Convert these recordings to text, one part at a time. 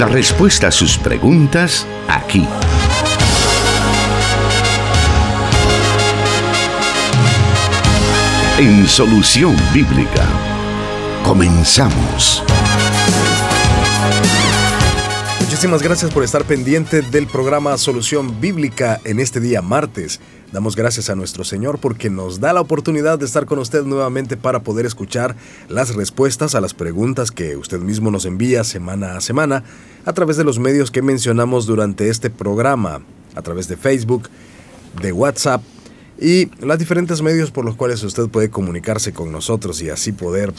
La respuesta a sus preguntas aquí. En Solución Bíblica. Comenzamos. Muchísimas gracias por estar pendiente del programa Solución Bíblica en este día martes. Damos gracias a nuestro Señor porque nos da la oportunidad de estar con usted nuevamente para poder escuchar las respuestas a las preguntas que usted mismo nos envía semana a semana a través de los medios que mencionamos durante este programa, a través de Facebook, de WhatsApp y los diferentes medios por los cuales usted puede comunicarse con nosotros y así poder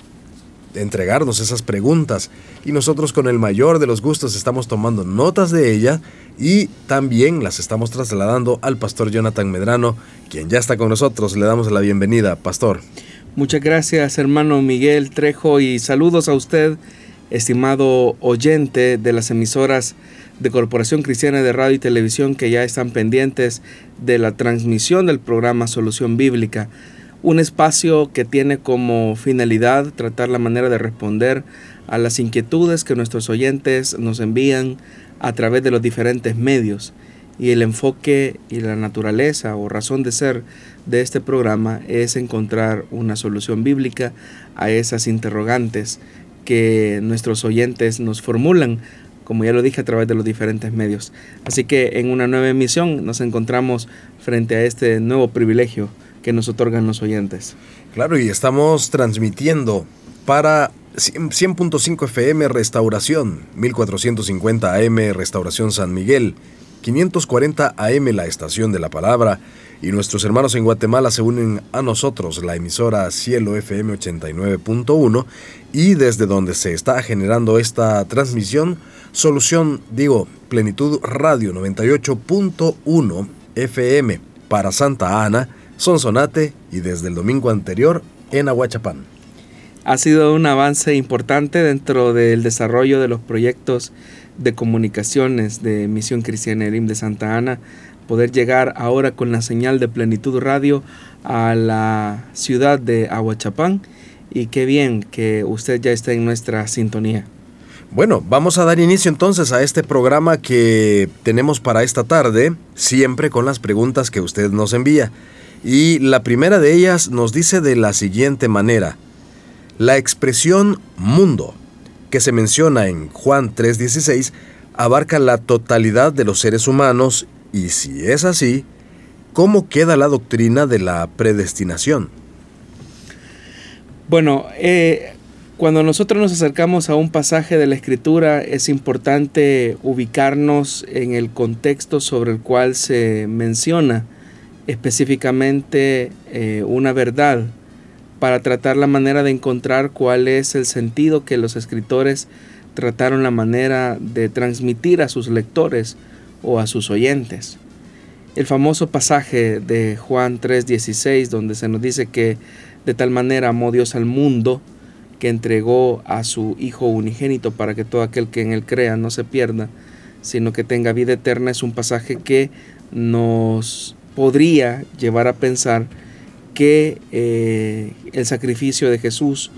entregarnos esas preguntas y nosotros con el mayor de los gustos estamos tomando notas de ella y también las estamos trasladando al pastor Jonathan Medrano, quien ya está con nosotros. Le damos la bienvenida, pastor. Muchas gracias, hermano Miguel Trejo, y saludos a usted, estimado oyente de las emisoras de Corporación Cristiana de Radio y Televisión que ya están pendientes de la transmisión del programa Solución Bíblica un espacio que tiene como finalidad tratar la manera de responder a las inquietudes que nuestros oyentes nos envían a través de los diferentes medios. Y el enfoque y la naturaleza o razón de ser de este programa es encontrar una solución bíblica a esas interrogantes que nuestros oyentes nos formulan, como ya lo dije, a través de los diferentes medios. Así que en una nueva emisión nos encontramos frente a este nuevo privilegio que nos otorgan los oyentes. Claro, y estamos transmitiendo para 100.5 FM Restauración, 1450 AM Restauración San Miguel, 540 AM la Estación de la Palabra, y nuestros hermanos en Guatemala se unen a nosotros, la emisora Cielo FM 89.1, y desde donde se está generando esta transmisión, Solución, digo, Plenitud Radio 98.1 FM para Santa Ana, Sonsonate y desde el domingo anterior en Aguachapán. Ha sido un avance importante dentro del desarrollo de los proyectos de comunicaciones de Misión Cristiana Elim de Santa Ana, poder llegar ahora con la señal de plenitud radio a la ciudad de Aguachapán y qué bien que usted ya está en nuestra sintonía. Bueno, vamos a dar inicio entonces a este programa que tenemos para esta tarde, siempre con las preguntas que usted nos envía. Y la primera de ellas nos dice de la siguiente manera, la expresión mundo, que se menciona en Juan 3:16, abarca la totalidad de los seres humanos y si es así, ¿cómo queda la doctrina de la predestinación? Bueno, eh, cuando nosotros nos acercamos a un pasaje de la escritura es importante ubicarnos en el contexto sobre el cual se menciona específicamente eh, una verdad para tratar la manera de encontrar cuál es el sentido que los escritores trataron la manera de transmitir a sus lectores o a sus oyentes. El famoso pasaje de Juan 3:16 donde se nos dice que de tal manera amó Dios al mundo que entregó a su Hijo unigénito para que todo aquel que en él crea no se pierda, sino que tenga vida eterna, es un pasaje que nos podría llevar a pensar que eh, el sacrificio de Jesús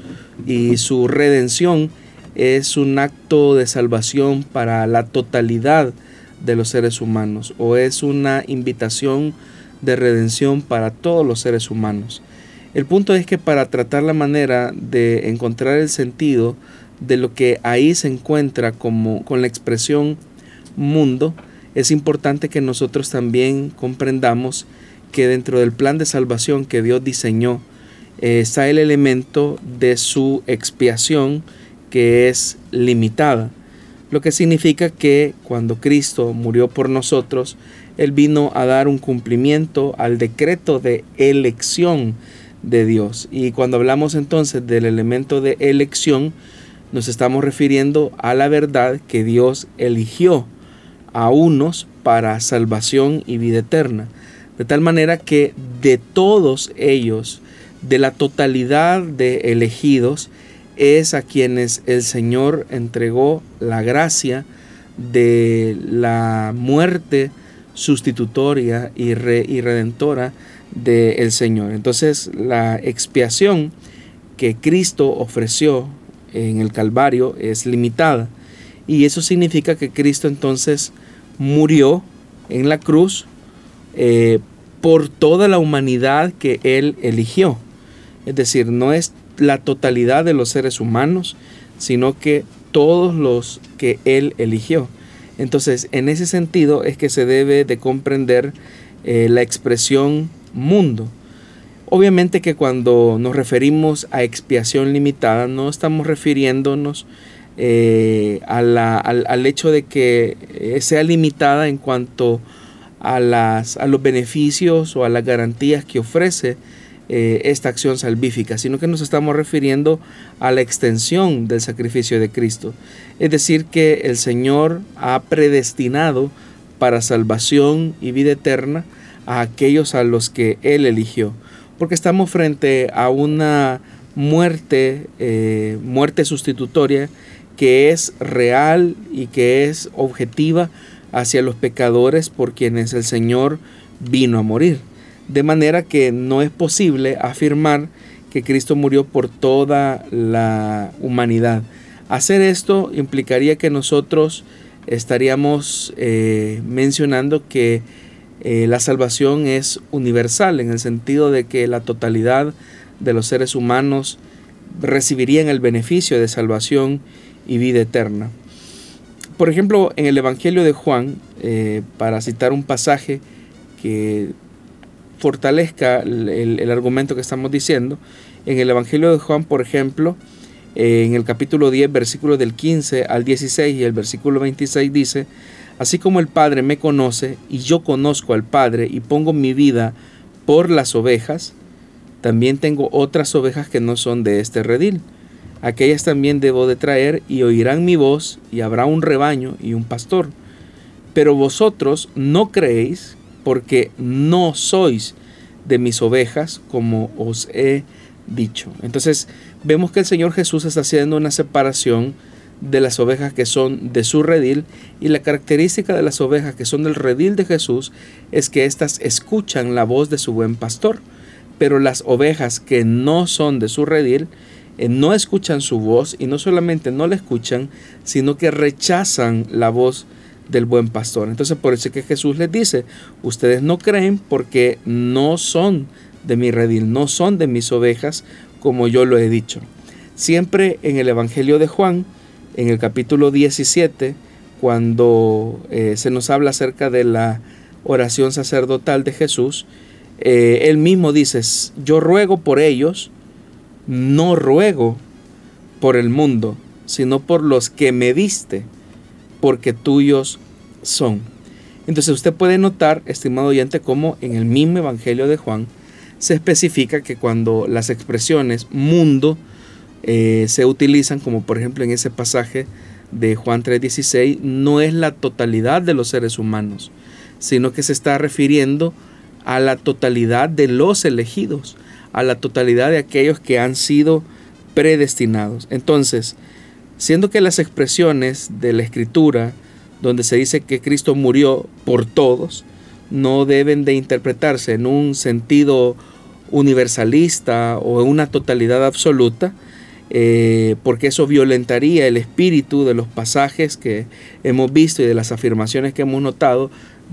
y su redención es un acto de salvación para la totalidad de los seres humanos o es una invitación de redención para todos los seres humanos. El punto es que para tratar la manera de encontrar el sentido de lo que ahí se encuentra como con la expresión mundo, es importante que nosotros también comprendamos que dentro del plan de salvación que Dios diseñó eh, está el elemento de su expiación que es limitada, lo que significa que cuando Cristo murió por nosotros, Él vino a dar un cumplimiento al decreto de elección de Dios. Y cuando hablamos entonces del elemento de elección, nos estamos refiriendo a la verdad que Dios eligió a unos para salvación y vida eterna. De tal manera que de todos ellos, de la totalidad de elegidos, es a quienes el Señor entregó la gracia de la muerte sustitutoria y, redentora del Señor. Entonces la expiación que Cristo ofreció en el Calvario es limitada Y eso significa que Cristo entonces murió en la cruz eh, por toda la humanidad que Él eligió. Es decir, no es la totalidad de los seres humanos, sino que todos los que Él eligió. Entonces, en ese sentido es que se debe de comprender eh, la expresión mundo. Obviamente que cuando nos referimos a expiación limitada, no estamos refiriéndonos eh, al, hecho de que eh, sea limitada en cuanto a, las, a los beneficios o a las garantías que ofrece eh, esta acción salvífica, sino que nos estamos refiriendo a la extensión del sacrificio de Cristo. Es decir, que el Señor ha predestinado para salvación y vida eterna a aquellos a los que Él eligió. Porque estamos frente a una muerte, muerte sustitutoria que es real y que es objetiva hacia los pecadores por quienes el Señor vino a morir. De manera que no es posible afirmar que Cristo murió por toda la humanidad. Hacer esto implicaría que nosotros estaríamos eh, mencionando que eh, la salvación es universal en el sentido de que la totalidad de los seres humanos recibirían el beneficio de salvación y vida eterna. Por ejemplo, en el Evangelio de Juan, eh, para citar un pasaje que fortalezca el, argumento que estamos diciendo, en el Evangelio de Juan, por ejemplo, eh, en el capítulo 10, versículo del 15 al 16 y el versículo 26 dice, Así como el Padre me conoce y yo conozco al Padre y pongo mi vida por las ovejas, también tengo otras ovejas que no son de este redil aquellas también debo de traer y oirán mi voz y habrá un rebaño y un pastor. Pero vosotros no creéis porque no sois de mis ovejas como os he dicho. Entonces vemos que el Señor Jesús está haciendo una separación de las ovejas que son de su redil y la característica de las ovejas que son del redil de Jesús es que éstas escuchan la voz de su buen pastor, pero las ovejas que no son de su redil eh, no escuchan su voz y no solamente no la escuchan, sino que rechazan la voz del buen pastor. Entonces por eso es que Jesús les dice, ustedes no creen porque no son de mi redil, no son de mis ovejas, como yo lo he dicho. Siempre en el Evangelio de Juan, en el capítulo 17, cuando eh, se nos habla acerca de la oración sacerdotal de Jesús, eh, él mismo dice, yo ruego por ellos, no ruego por el mundo, sino por los que me diste, porque tuyos son. Entonces usted puede notar, estimado oyente, cómo en el mismo Evangelio de Juan se especifica que cuando las expresiones mundo eh, se utilizan, como por ejemplo en ese pasaje de Juan 3:16, no es la totalidad de los seres humanos, sino que se está refiriendo a la totalidad de los elegidos, a la totalidad de aquellos que han sido predestinados. Entonces, siendo que las expresiones de la escritura, donde se dice que Cristo murió por todos, no deben de interpretarse en un sentido universalista o en una totalidad absoluta, eh, porque eso violentaría el espíritu de los pasajes que hemos visto y de las afirmaciones que hemos notado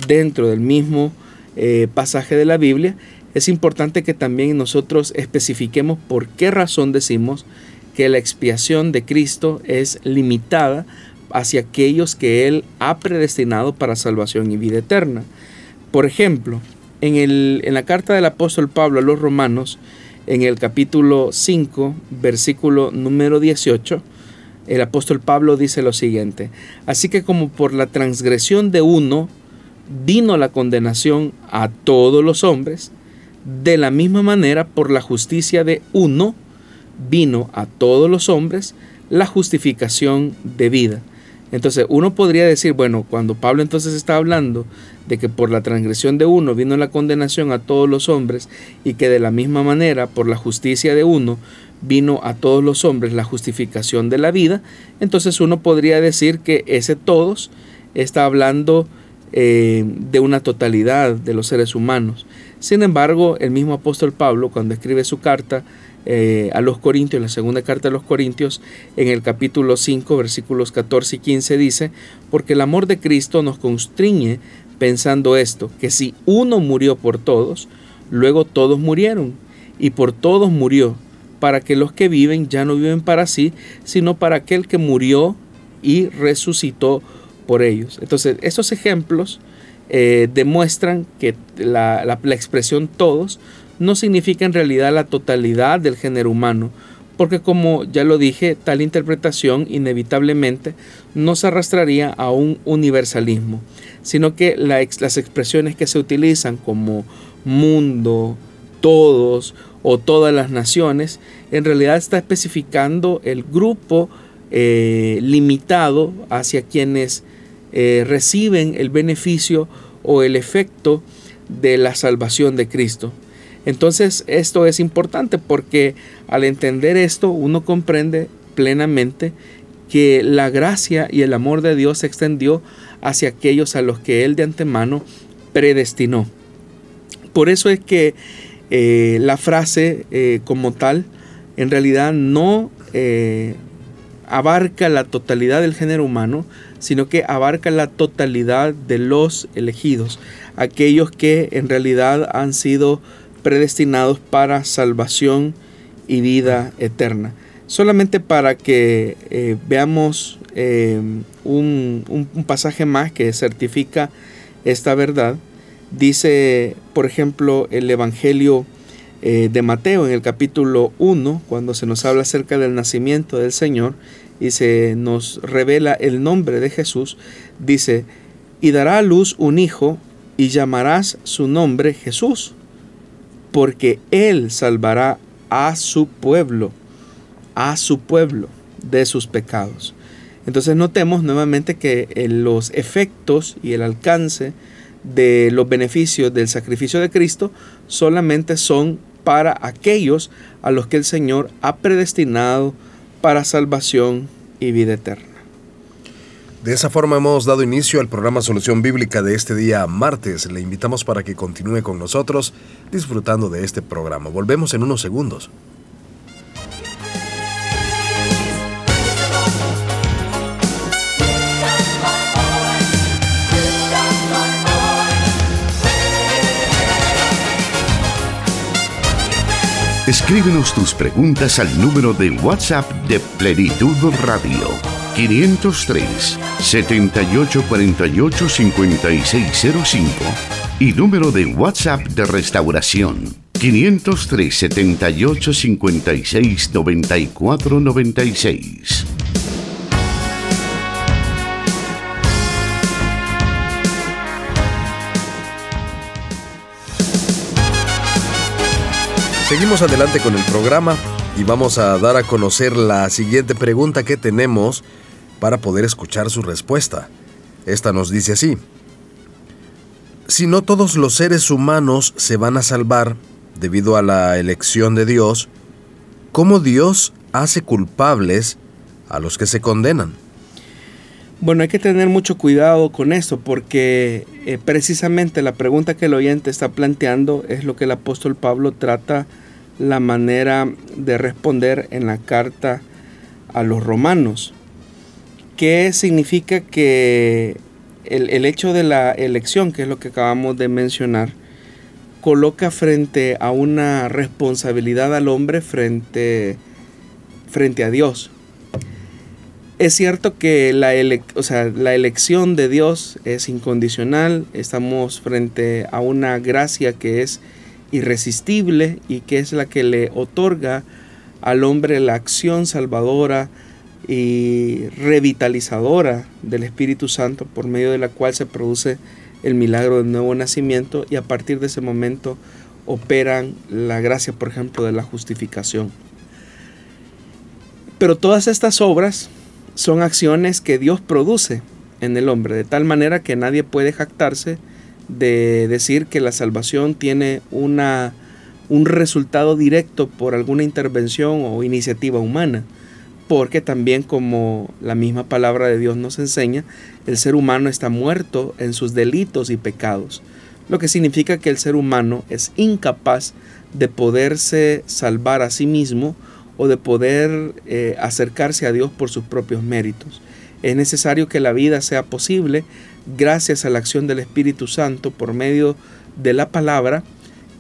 dentro del mismo eh, pasaje de la Biblia es importante que también nosotros especifiquemos por qué razón decimos que la expiación de Cristo es limitada hacia aquellos que Él ha predestinado para salvación y vida eterna. Por ejemplo, en, el, en la carta del apóstol Pablo a los romanos, en el capítulo 5, versículo número 18, el apóstol Pablo dice lo siguiente, así que como por la transgresión de uno vino la condenación a todos los hombres, de la misma manera, por la justicia de uno, vino a todos los hombres la justificación de vida. Entonces uno podría decir, bueno, cuando Pablo entonces está hablando de que por la transgresión de uno vino la condenación a todos los hombres y que de la misma manera por la justicia de uno vino a todos los hombres la justificación de la vida, entonces uno podría decir que ese todos está hablando eh, de una totalidad de los seres humanos. Sin embargo, el mismo apóstol Pablo, cuando escribe su carta eh, a los Corintios, la segunda carta a los Corintios, en el capítulo 5, versículos 14 y 15 dice, porque el amor de Cristo nos constriñe pensando esto, que si uno murió por todos, luego todos murieron, y por todos murió, para que los que viven ya no viven para sí, sino para aquel que murió y resucitó por ellos. Entonces, esos ejemplos eh, demuestran que la, la expresión todos no significa en realidad la totalidad del género humano, porque como ya lo dije, tal interpretación inevitablemente nos arrastraría a un universalismo, sino que las expresiones que se utilizan como mundo, todos o todas las naciones, en realidad está especificando el grupo eh, limitado hacia quienes eh, reciben el beneficio o el efecto de la salvación de Cristo. Entonces esto es importante porque al entender esto uno comprende plenamente que la gracia y el amor de Dios se extendió hacia aquellos a los que Él de antemano predestinó. Por eso es que eh, la frase eh, como tal en realidad no abarca la totalidad del género humano, sino que abarca la totalidad de los elegidos, aquellos que en realidad han sido predestinados para salvación y vida eterna. Solamente para que eh, veamos eh, un, pasaje más que certifica esta verdad, dice, por ejemplo, el Evangelio eh, de Mateo en el capítulo 1, cuando se nos habla acerca del nacimiento del Señor y se nos revela el nombre de Jesús, dice, y dará a luz un hijo y llamarás su nombre Jesús porque Él salvará a su pueblo, a su pueblo de sus pecados. Entonces notemos nuevamente que eh, los efectos y el alcance de los beneficios del sacrificio de Cristo solamente son para aquellos a los que el Señor ha predestinado para salvación y vida eterna. De esa forma hemos dado inicio al programa Solución Bíblica de este día martes. Le invitamos para que continúe con nosotros disfrutando de este programa. Volvemos en unos segundos. Escríbenos tus preguntas al número de WhatsApp de Plenitud Radio 503 7848 5605 y número de WhatsApp de restauración 503 78 56 94 96. Seguimos adelante con el programa y vamos a dar a conocer la siguiente pregunta que tenemos para poder escuchar su respuesta. Esta nos dice así, si no todos los seres humanos se van a salvar debido a la elección de Dios, ¿cómo Dios hace culpables a los que se condenan? Bueno, hay que tener mucho cuidado con esto porque eh, precisamente la pregunta que el oyente está planteando es lo que el apóstol Pablo trata la manera de responder en la carta a los romanos. ¿Qué significa que el, hecho de la elección, que es lo que acabamos de mencionar, coloca frente a una responsabilidad al hombre frente, frente a Dios? Es cierto que la, la elección de Dios es incondicional, estamos frente a una gracia que es irresistible y que es la que le otorga al hombre la acción salvadora, y revitalizadora del Espíritu Santo por medio de la cual se produce el milagro del nuevo nacimiento y a partir de ese momento operan la gracia, por ejemplo, de la justificación. Pero todas estas obras son acciones que Dios produce en el hombre, de tal manera que nadie puede jactarse de decir que la salvación tiene una, un resultado directo por alguna intervención o iniciativa humana porque también como la misma palabra de Dios nos enseña, el ser humano está muerto en sus delitos y pecados. lo que significa que el ser humano es incapaz de poderse salvar a sí mismo o de poder eh, acercarse a Dios por sus propios méritos. Es necesario que la vida sea posible gracias a la acción del Espíritu Santo por medio de la palabra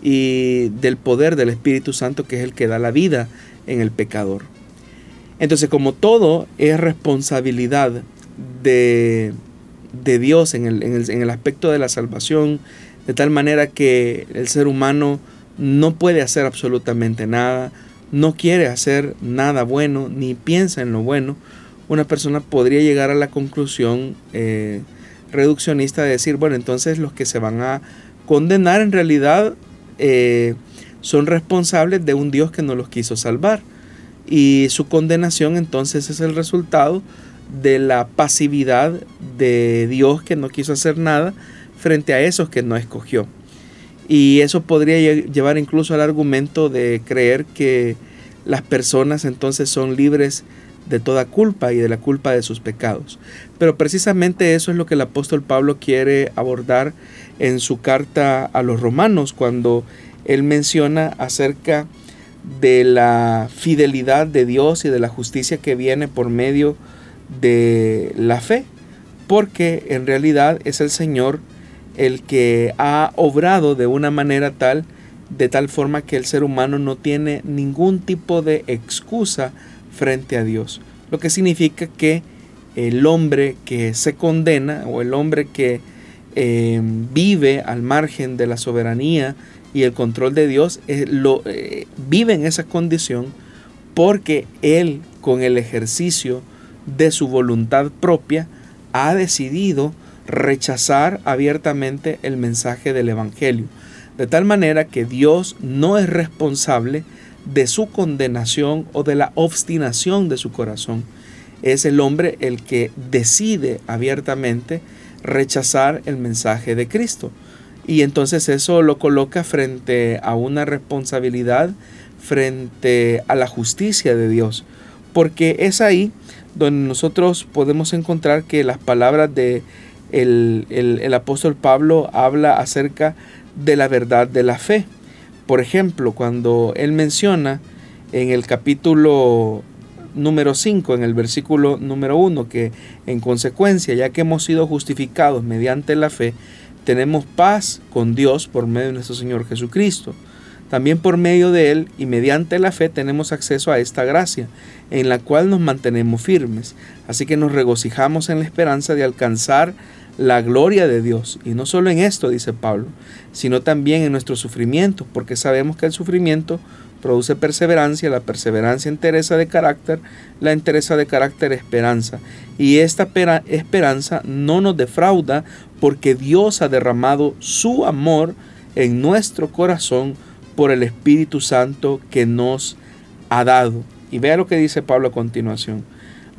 y del poder del Espíritu Santo que es el que da la vida en el pecador. Entonces como todo es responsabilidad de, Dios en el, en el aspecto de la salvación, de tal manera que el ser humano no puede hacer absolutamente nada, no quiere hacer nada bueno, ni piensa en lo bueno, una persona podría llegar a la conclusión eh, reduccionista de decir, bueno, entonces los que se van a condenar en realidad eh, son responsables de un Dios que no los quiso salvar. Y su condenación entonces es el resultado de la pasividad de Dios que no quiso hacer nada frente a esos que no escogió. Y eso podría llevar incluso al argumento de creer que las personas entonces son libres de toda culpa y de la culpa de sus pecados. Pero precisamente eso es lo que el apóstol Pablo quiere abordar en su carta a los romanos cuando él menciona acerca de la fidelidad de Dios y de la justicia que viene por medio de la fe, porque en realidad es el Señor el que ha obrado de una manera tal, de tal forma que el ser humano no tiene ningún tipo de excusa frente a Dios. Lo que significa que el hombre que se condena o el hombre que eh, vive al margen de la soberanía y el control de Dios, eh, eh, vive en esa condición porque él con el ejercicio de su voluntad propia ha decidido rechazar abiertamente el mensaje del Evangelio. De tal manera que Dios no es responsable de su condenación o de la obstinación de su corazón. Es el hombre el que decide abiertamente rechazar el mensaje de Cristo. Y entonces eso lo coloca frente a una responsabilidad, frente a la justicia de Dios. Porque es ahí donde nosotros podemos encontrar que las palabras de el, el, apóstol Pablo habla acerca de la verdad de la fe. Por ejemplo, cuando él menciona en el capítulo número 5, en el versículo número 1, que en consecuencia, ya que hemos sido justificados mediante la fe, tenemos paz con Dios por medio de nuestro Señor Jesucristo. También por medio de Él y mediante la fe tenemos acceso a esta gracia, en la cual nos mantenemos firmes. Así que nos regocijamos en la esperanza de alcanzar la gloria de Dios. Y no solo en esto, dice Pablo, sino también en nuestro sufrimiento, porque sabemos que el sufrimiento produce perseverancia, la perseverancia entereza de carácter, la entereza de carácter esperanza. Y esta esperanza no nos defrauda porque Dios ha derramado su amor en nuestro corazón por el Espíritu Santo que nos ha dado. Y vea lo que dice Pablo a continuación.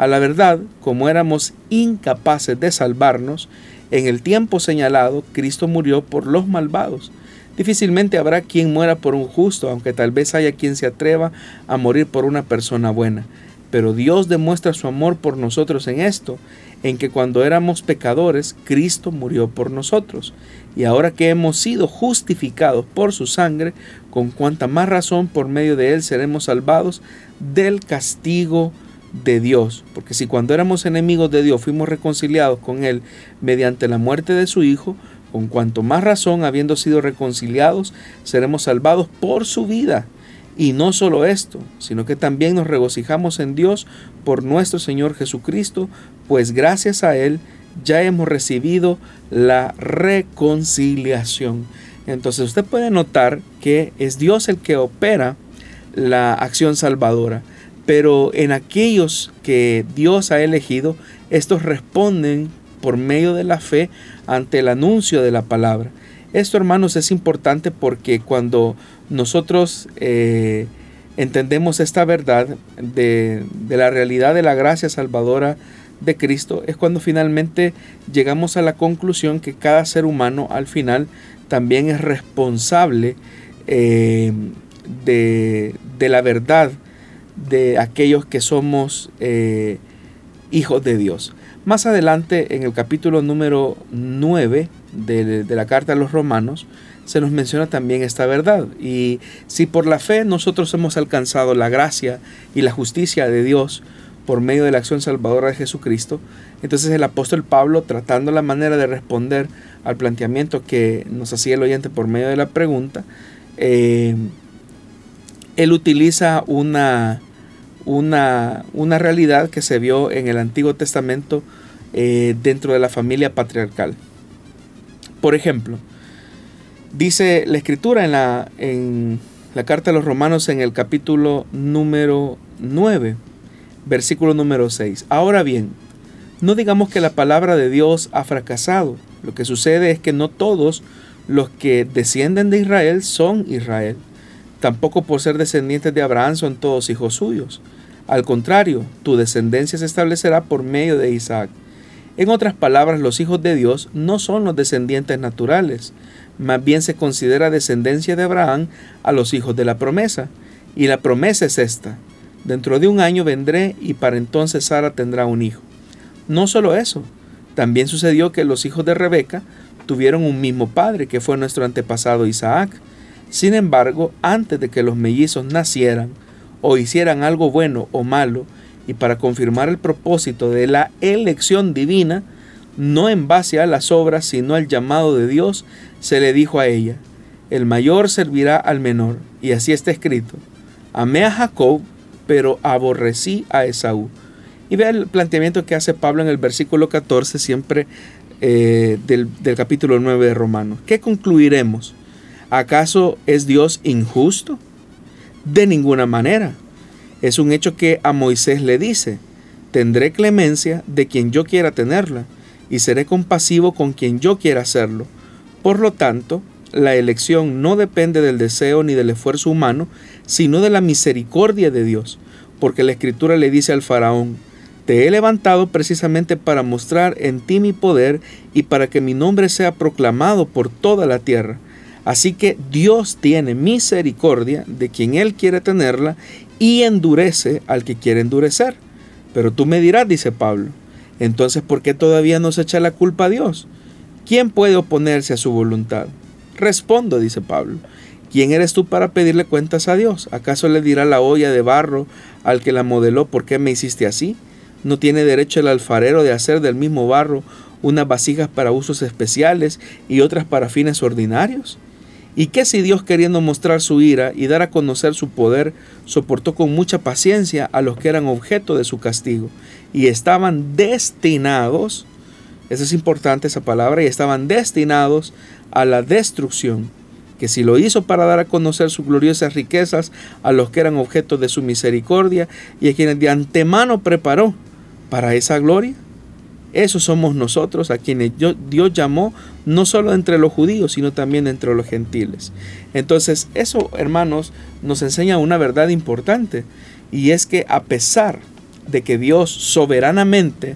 A la verdad, como éramos incapaces de salvarnos, en el tiempo señalado, Cristo murió por los malvados. Difícilmente habrá quien muera por un justo, aunque tal vez haya quien se atreva a morir por una persona buena. Pero Dios demuestra su amor por nosotros en esto, en que cuando éramos pecadores, Cristo murió por nosotros. Y ahora que hemos sido justificados por su sangre, con cuanta más razón por medio de él seremos salvados del castigo de Dios. Porque si cuando éramos enemigos de Dios fuimos reconciliados con Él mediante la muerte de su Hijo, con cuanto más razón, habiendo sido reconciliados, seremos salvados por su vida. Y no solo esto, sino que también nos regocijamos en Dios por nuestro Señor Jesucristo, pues gracias a Él ya hemos recibido la reconciliación. Entonces usted puede notar que es Dios el que opera la acción salvadora pero en aquellos que Dios ha elegido, estos responden por medio de la fe ante el anuncio de la palabra. Esto, hermanos, es importante porque cuando nosotros eh, entendemos esta verdad de, de la realidad de la gracia salvadora de Cristo, es cuando finalmente llegamos a la conclusión que cada ser humano al final también es responsable eh, de, de la verdad de aquellos que somos eh, hijos de Dios. Más adelante, en el capítulo número 9 de, la carta a los romanos, se nos menciona también esta verdad. Y si por la fe nosotros hemos alcanzado la gracia y la justicia de Dios por medio de la acción salvadora de Jesucristo, entonces el apóstol Pablo, tratando la manera de responder al planteamiento que nos hacía el oyente por medio de la pregunta, eh, él utiliza una, una, una, realidad que se vio en el Antiguo Testamento eh, dentro de la familia patriarcal. Por ejemplo, Dice la escritura en la, en la carta a los romanos en el capítulo número 9, versículo número 6. Ahora bien, no digamos que la palabra de Dios ha fracasado. Lo que sucede es que no todos los que descienden de Israel son Israel. Tampoco por ser descendientes de Abraham son todos hijos suyos. Al contrario, tu descendencia se establecerá por medio de Isaac. En otras palabras, los hijos de Dios no son los descendientes naturales, más bien se considera descendencia de Abraham a los hijos de la promesa. Y la promesa es esta, dentro de un año vendré y para entonces Sara tendrá un hijo. No solo eso, también sucedió que los hijos de Rebeca tuvieron un mismo padre, que fue nuestro antepasado Isaac. Sin embargo, antes de que los mellizos nacieran o hicieran algo bueno o malo, y para confirmar el propósito de la elección divina, no en base a las obras, sino al llamado de Dios, se le dijo a ella, el mayor servirá al menor, y así está escrito, amé a Jacob, pero aborrecí a Esaú. Y vea el planteamiento que hace Pablo en el versículo 14, siempre eh, del, del capítulo 9 de Romanos. ¿Qué concluiremos? ¿Acaso es Dios injusto? De ninguna manera. Es un hecho que a Moisés le dice, tendré clemencia de quien yo quiera tenerla, y seré compasivo con quien yo quiera hacerlo por lo tanto, la elección no depende del deseo ni del esfuerzo humano, sino de la misericordia de Dios, porque la escritura le dice al faraón, te he levantado precisamente para mostrar en ti mi poder y para que mi nombre sea proclamado por toda la tierra. Así que Dios tiene misericordia de quien Él quiere tenerla y endurece al que quiere endurecer. Pero tú me dirás, dice Pablo, entonces ¿por qué todavía no se echa la culpa a Dios? ¿Quién puede oponerse a su voluntad? Respondo, dice Pablo. ¿Quién eres tú para pedirle cuentas a Dios? ¿Acaso le dirá la olla de barro al que la modeló por qué me hiciste así? ¿No tiene derecho el alfarero de hacer del mismo barro unas vasijas para usos especiales y otras para fines ordinarios? ¿Y qué si Dios queriendo mostrar su ira y dar a conocer su poder, soportó con mucha paciencia a los que eran objeto de su castigo y estaban destinados esa es importante esa palabra, y estaban destinados a la destrucción, que si lo hizo para dar a conocer sus gloriosas riquezas a los que eran objeto de su misericordia y a quienes de antemano preparó para esa gloria, esos somos nosotros a quienes Dios llamó no solo entre los judíos, sino también entre los gentiles. Entonces, eso, hermanos, nos enseña una verdad importante, y es que a pesar de que Dios soberanamente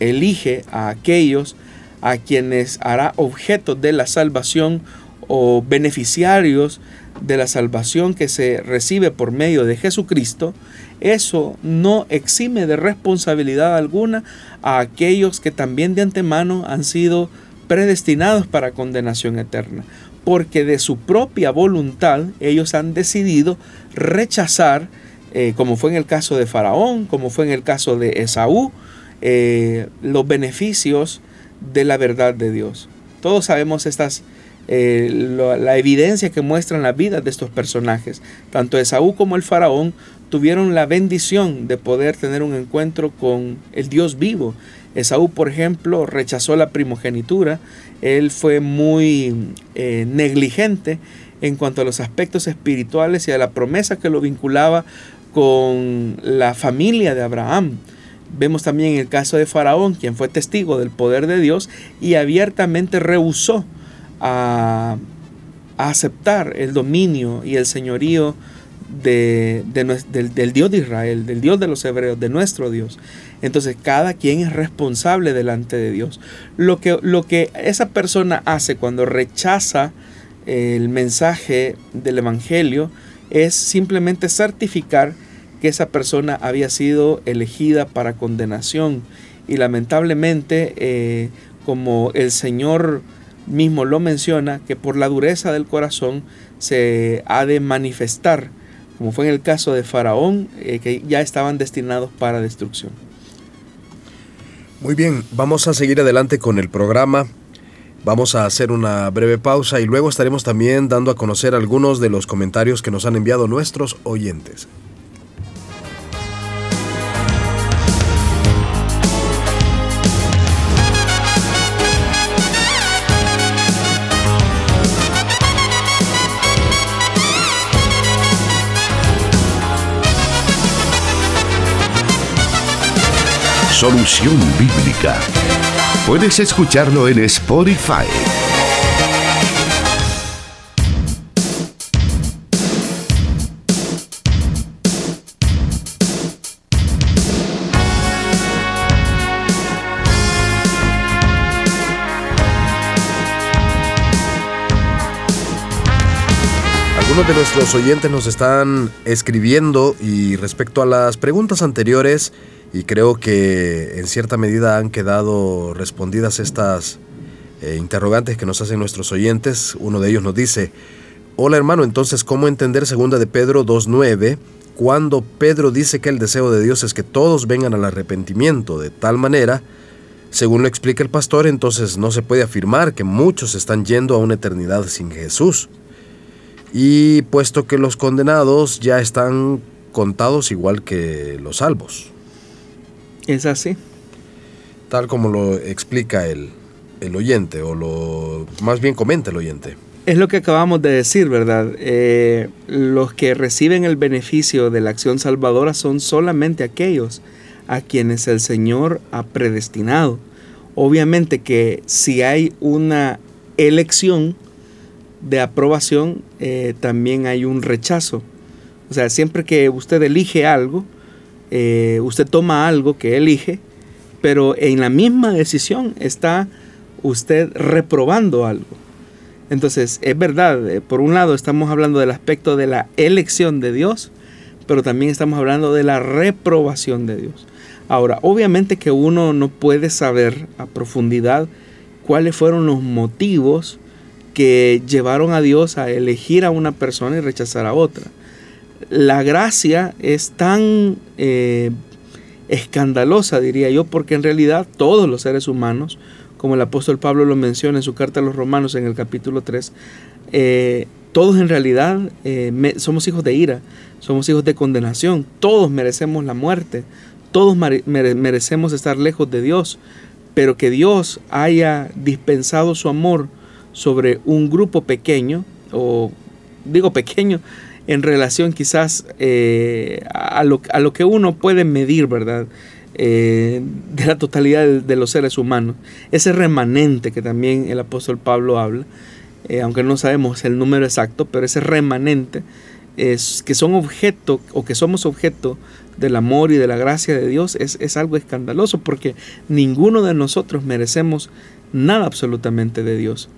elige a aquellos a quienes hará objeto de la salvación o beneficiarios de la salvación que se recibe por medio de Jesucristo, eso no exime de responsabilidad alguna a aquellos que también de antemano han sido predestinados para condenación eterna, porque de su propia voluntad ellos han decidido rechazar, eh, como fue en el caso de Faraón, como fue en el caso de Esaú, eh, los beneficios de la verdad de Dios. Todos sabemos estas, eh, la evidencia que muestran la vida de estos personajes. Tanto Esaú como el faraón tuvieron la bendición de poder tener un encuentro con el Dios vivo. Esaú, por ejemplo, rechazó la primogenitura, él fue muy eh, negligente en cuanto a los aspectos espirituales y a la promesa que lo vinculaba con la familia de Abraham. Vemos también el caso de Faraón, quien fue testigo del poder de Dios y abiertamente rehusó a, aceptar el dominio y el señorío de, del, Dios de Israel, del Dios de los hebreos, de nuestro Dios. Entonces cada quien es responsable delante de Dios. Lo que, lo que esa persona hace cuando rechaza el mensaje del Evangelio es simplemente certificar que esa persona había sido elegida para condenación y lamentablemente eh, como el Señor mismo lo menciona, que por la dureza del corazón se ha de manifestar, como fue en el caso de Faraón, eh, que ya estaban destinados para destrucción. Muy bien, vamos a seguir adelante con el programa. Vamos a hacer una breve pausa y luego estaremos también dando a conocer algunos de los comentarios que nos han enviado nuestros oyentes. Solución Bíblica. Puedes escucharlo en Spotify. Algunos de nuestros oyentes nos están escribiendo y respecto a las preguntas anteriores, y creo que en cierta medida han quedado respondidas estas eh, interrogantes que nos hacen nuestros oyentes. Uno de ellos nos dice, hola hermano, entonces, ¿cómo entender segunda de Pedro 2.9 cuando Pedro dice que el deseo de Dios es que todos vengan al arrepentimiento de tal manera, según lo explica el pastor, entonces no se puede afirmar que muchos están yendo a una eternidad sin Jesús. Y puesto que los condenados ya están contados igual que los salvos. Es así. Tal como lo explica el, oyente, o lo más bien comenta el oyente. Es lo que acabamos de decir, ¿verdad? Eh, los que reciben el beneficio de la acción salvadora son solamente aquellos a quienes el Señor ha predestinado. Obviamente que si hay una elección de aprobación, eh, también hay un rechazo. O sea, siempre que usted elige algo, eh, usted toma algo que elige, pero en la misma decisión está usted reprobando algo. Entonces, es verdad, eh, por un lado estamos hablando del aspecto de la elección de Dios, pero también estamos hablando de la reprobación de Dios. Ahora, obviamente que uno no puede saber a profundidad cuáles fueron los motivos que llevaron a Dios a elegir a una persona y rechazar a otra la gracia es tan eh, escandalosa, diría yo, porque en realidad todos los seres humanos, como el apóstol Pablo lo menciona en su carta a los romanos en el capítulo 3, eh, todos en realidad eh, somos hijos de ira, somos hijos de condenación, todos merecemos la muerte, todos merecemos estar lejos de Dios, pero que Dios haya dispensado su amor sobre un grupo pequeño, o digo pequeño, en relación quizás eh, a, lo, que uno puede medir, ¿verdad? Eh, de la totalidad de, los seres humanos. Ese remanente que también el apóstol Pablo habla, eh, aunque no sabemos el número exacto, pero ese remanente es que son objeto o que somos objeto del amor y de la gracia de Dios es, es algo escandaloso porque ninguno de nosotros merecemos nada absolutamente de Dios.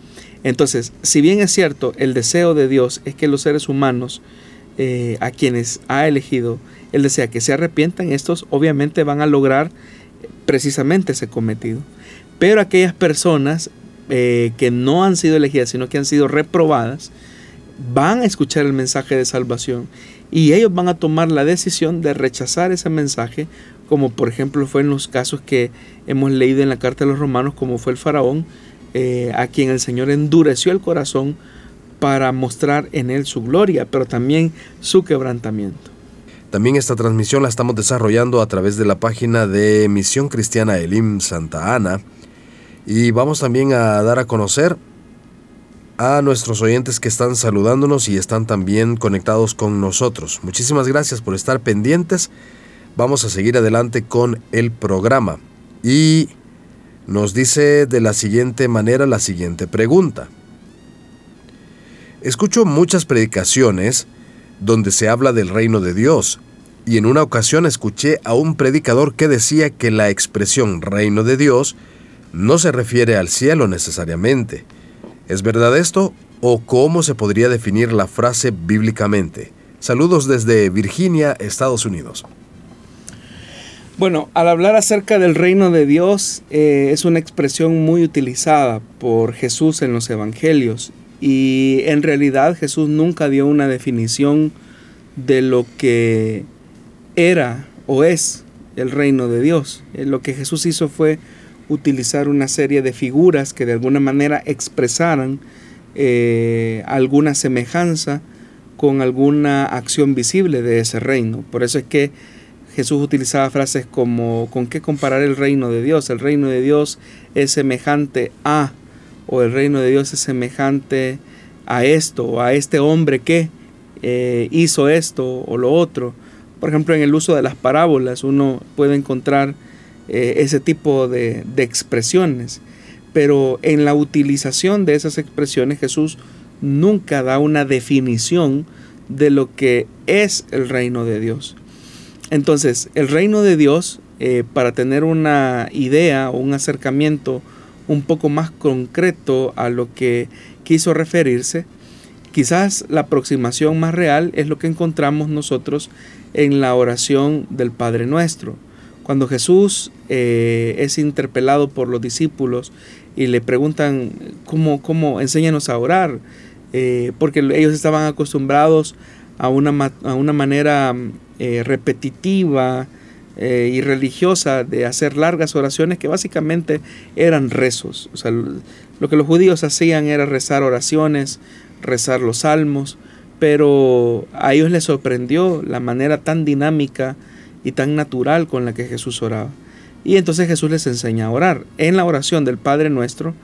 Entonces, si bien es cierto, el deseo de Dios es que los seres humanos eh, a quienes ha elegido, Él desea que se arrepientan, estos obviamente van a lograr precisamente ese cometido. Pero aquellas personas eh, que no han sido elegidas, sino que han sido reprobadas, van a escuchar el mensaje de salvación y ellos van a tomar la decisión de rechazar ese mensaje, como por ejemplo fue en los casos que hemos leído en la carta de los romanos, como fue el faraón, eh, a quien el Señor endureció el corazón para mostrar en él su gloria, pero también su quebrantamiento. También esta transmisión la estamos desarrollando a través de la página de Misión Cristiana Elim Santa Ana y vamos también a dar a conocer a nuestros oyentes que están saludándonos y están también conectados con nosotros. Muchísimas gracias por estar pendientes. Vamos a seguir adelante con el programa. Y nos dice de la siguiente manera la siguiente pregunta. Escucho muchas predicaciones donde se habla del reino de Dios, y en una ocasión escuché a un predicador que decía que la expresión reino de Dios no se refiere al cielo necesariamente. ¿Es verdad esto o cómo se podría definir la frase bíblicamente? Saludos desde Virginia, Estados Unidos. Bueno, al hablar acerca del reino de Dios eh, es una expresión muy utilizada por Jesús en los evangelios y en realidad Jesús nunca dio una definición de lo que era o es el reino de Dios. Eh, lo que Jesús hizo fue utilizar una serie de figuras que de alguna manera expresaran eh, alguna semejanza con alguna acción visible de ese reino. Por eso es que Jesús utilizaba frases como ¿con qué comparar el reino de Dios? El reino de Dios es semejante a, o el reino de Dios es semejante a esto, o a este hombre que eh, hizo esto o lo otro. Por ejemplo, en el uso de las parábolas uno puede encontrar eh, ese tipo de, de expresiones, pero en la utilización de esas expresiones Jesús nunca da una definición de lo que es el reino de Dios. Entonces, el reino de Dios, eh, para tener una idea o un acercamiento un poco más concreto a lo que quiso referirse, quizás la aproximación más real es lo que encontramos nosotros en la oración del Padre Nuestro. Cuando Jesús eh, es interpelado por los discípulos y le preguntan cómo, cómo enséñanos a orar, eh, porque ellos estaban acostumbrados a una, a una manera eh, repetitiva eh, y religiosa de hacer largas oraciones que básicamente eran rezos. O sea, lo que los judíos hacían era rezar oraciones, rezar los salmos, pero a ellos les sorprendió la manera tan dinámica y tan natural con la que Jesús oraba. Y entonces Jesús les enseña a orar. En la oración del Padre Nuestro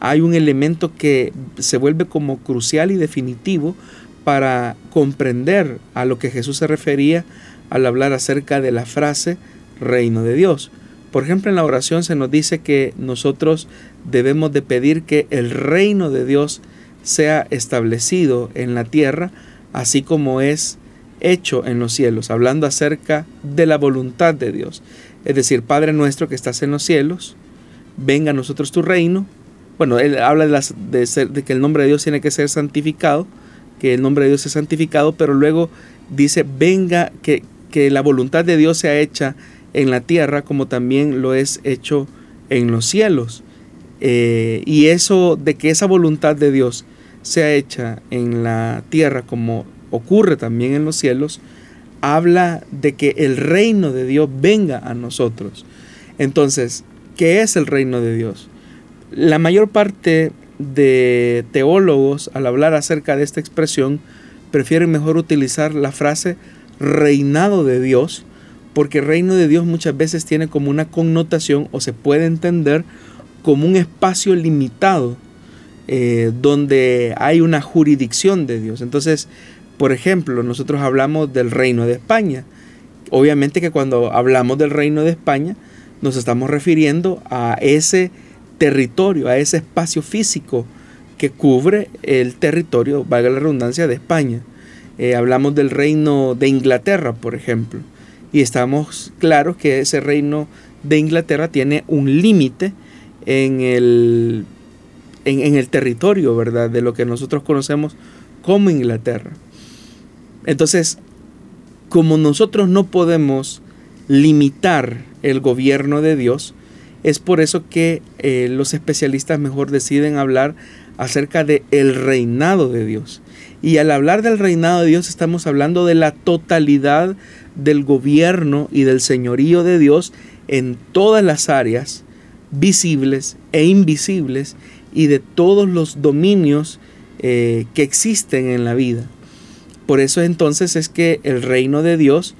hay un elemento que se vuelve como crucial y definitivo para comprender a lo que Jesús se refería al hablar acerca de la frase reino de Dios. Por ejemplo, en la oración se nos dice que nosotros debemos de pedir que el reino de Dios sea establecido en la tierra, así como es hecho en los cielos, hablando acerca de la voluntad de Dios. Es decir, Padre nuestro que estás en los cielos, venga a nosotros tu reino. Bueno, él habla de, de, de que el nombre de Dios tiene que ser santificado, que el nombre de Dios es santificado, pero luego dice, venga, que, que la voluntad de Dios sea hecha en la tierra como también lo es hecho en los cielos. Eh, y eso de que esa voluntad de Dios sea hecha en la tierra como ocurre también en los cielos, habla de que el reino de Dios venga a nosotros. Entonces, ¿qué es el reino de Dios? La mayor parte de teólogos al hablar acerca de esta expresión prefieren mejor utilizar la frase reinado de Dios, porque reino de Dios muchas veces tiene como una connotación o se puede entender como un espacio limitado eh, donde hay una jurisdicción de Dios. Entonces, por ejemplo, nosotros hablamos del reino de España. Obviamente que cuando hablamos del reino de España nos estamos refiriendo a ese territorio, a ese espacio físico que cubre el territorio, valga la redundancia, de España. Eh, hablamos del reino de Inglaterra, por ejemplo, y estamos claros que ese reino de Inglaterra tiene un límite en el, en, el territorio, ¿verdad? De lo que nosotros conocemos como Inglaterra. Entonces, como nosotros no podemos limitar el gobierno de Dios, es por eso que eh, los especialistas mejor deciden hablar acerca de el reinado de Dios. Y al hablar del reinado de Dios estamos hablando de la totalidad del gobierno y del señorío de Dios en todas las áreas visibles e invisibles y de todos los dominios eh, que existen en la vida. Por eso entonces es que el reino de Dios